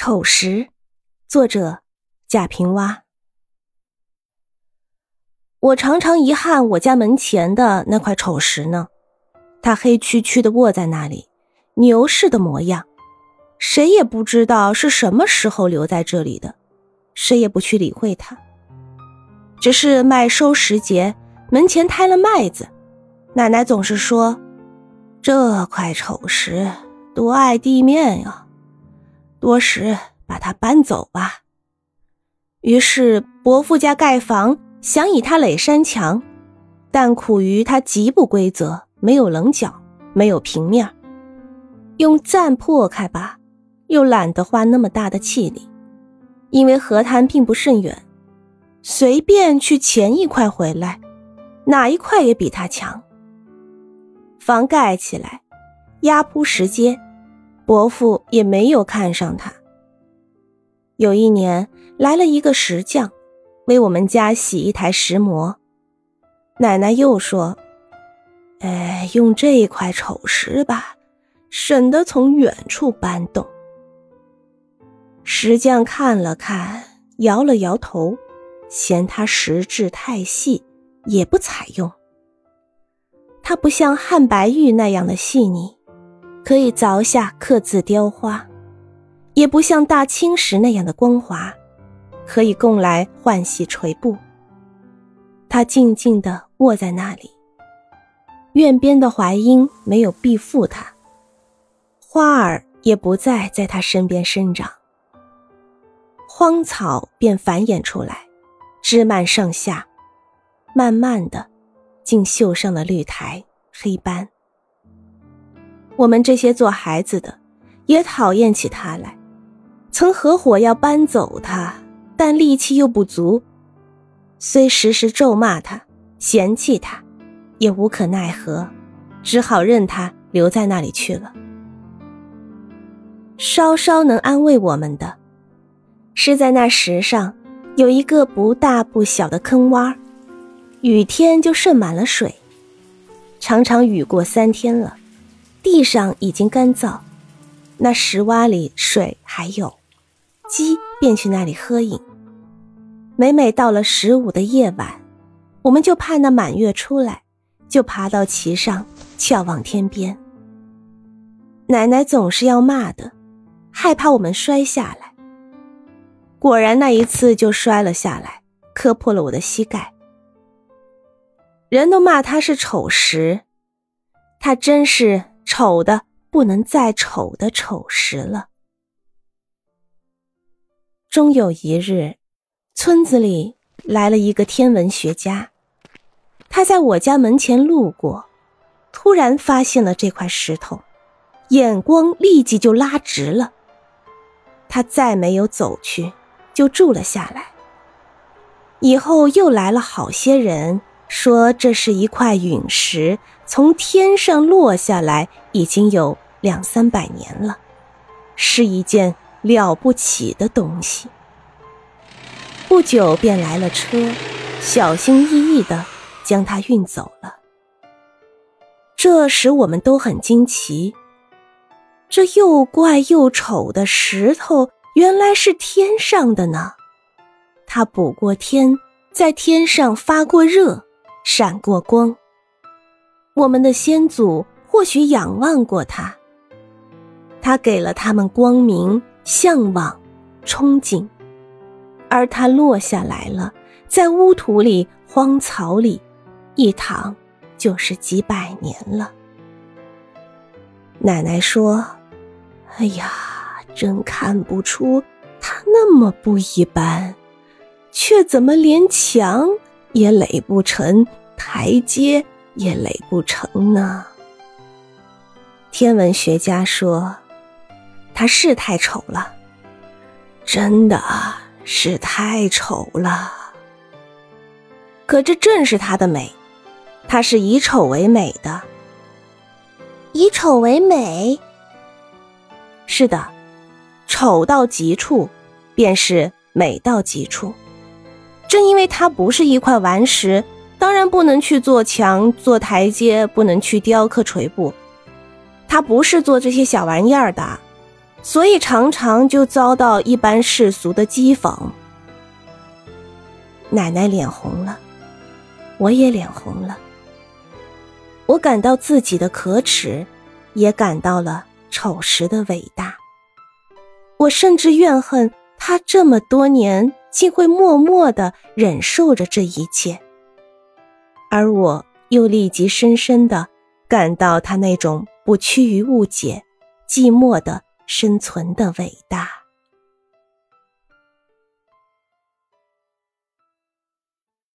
丑石，作者贾平凹。我常常遗憾我家门前的那块丑石呢，它黑黢黢的卧在那里，牛似的模样，谁也不知道是什么时候留在这里的，谁也不去理会它。只是麦收时节，门前摊了麦子，奶奶总是说：“这块丑石多爱地面呀。”多时把它搬走吧。于是伯父家盖房，想以它垒山墙，但苦于它极不规则，没有棱角，没有平面，用钻破开吧，又懒得花那么大的气力，因为河滩并不甚远，随便去前一块回来，哪一块也比它强。房盖起来，压铺石阶。伯父也没有看上他。有一年来了一个石匠，为我们家洗一台石磨。奶奶又说：“哎，用这块丑石吧，省得从远处搬动。”石匠看了看，摇了摇头，嫌它石质太细，也不采用。它不像汉白玉那样的细腻。可以凿下刻字雕花，也不像大青石那样的光滑，可以供来换洗垂布。他静静地卧在那里，院边的槐荫没有庇护他，花儿也不再在他身边生长，荒草便繁衍出来，枝蔓上下，慢慢的，竟绣上了绿苔黑斑。我们这些做孩子的，也讨厌起他来，曾合伙要搬走他，但力气又不足，虽时时咒骂他、嫌弃他，也无可奈何，只好任他留在那里去了。稍稍能安慰我们的，是在那石上有一个不大不小的坑洼，雨天就渗满了水，常常雨过三天了。地上已经干燥，那石洼里水还有，鸡便去那里喝饮。每每到了十五的夜晚，我们就盼那满月出来，就爬到旗上眺望天边。奶奶总是要骂的，害怕我们摔下来。果然那一次就摔了下来，磕破了我的膝盖。人都骂他是丑石，他真是。丑的不能再丑的丑石了。终有一日，村子里来了一个天文学家，他在我家门前路过，突然发现了这块石头，眼光立即就拉直了。他再没有走去，就住了下来。以后又来了好些人。说这是一块陨石，从天上落下来，已经有两三百年了，是一件了不起的东西。不久便来了车，小心翼翼的将它运走了。这使我们都很惊奇，这又怪又丑的石头，原来是天上的呢。它补过天，在天上发过热。闪过光，我们的先祖或许仰望过它，它给了他们光明、向往、憧憬，而它落下来了，在污土里、荒草里，一躺就是几百年了。奶奶说：“哎呀，真看不出它那么不一般，却怎么连墙？”也垒不成台阶，也垒不成呢。天文学家说，他是太丑了，真的是太丑了。可这正是他的美，他是以丑为美的。以丑为美，是的，丑到极处，便是美到极处。正因为它不是一块顽石，当然不能去做墙、做台阶，不能去雕刻、锤布。他不是做这些小玩意儿的，所以常常就遭到一般世俗的讥讽。奶奶脸红了，我也脸红了。我感到自己的可耻，也感到了丑时的伟大。我甚至怨恨他这么多年竟会默默的忍受着这一切，而我又立即深深地感到他那种不屈于误解、寂寞的生存的伟大。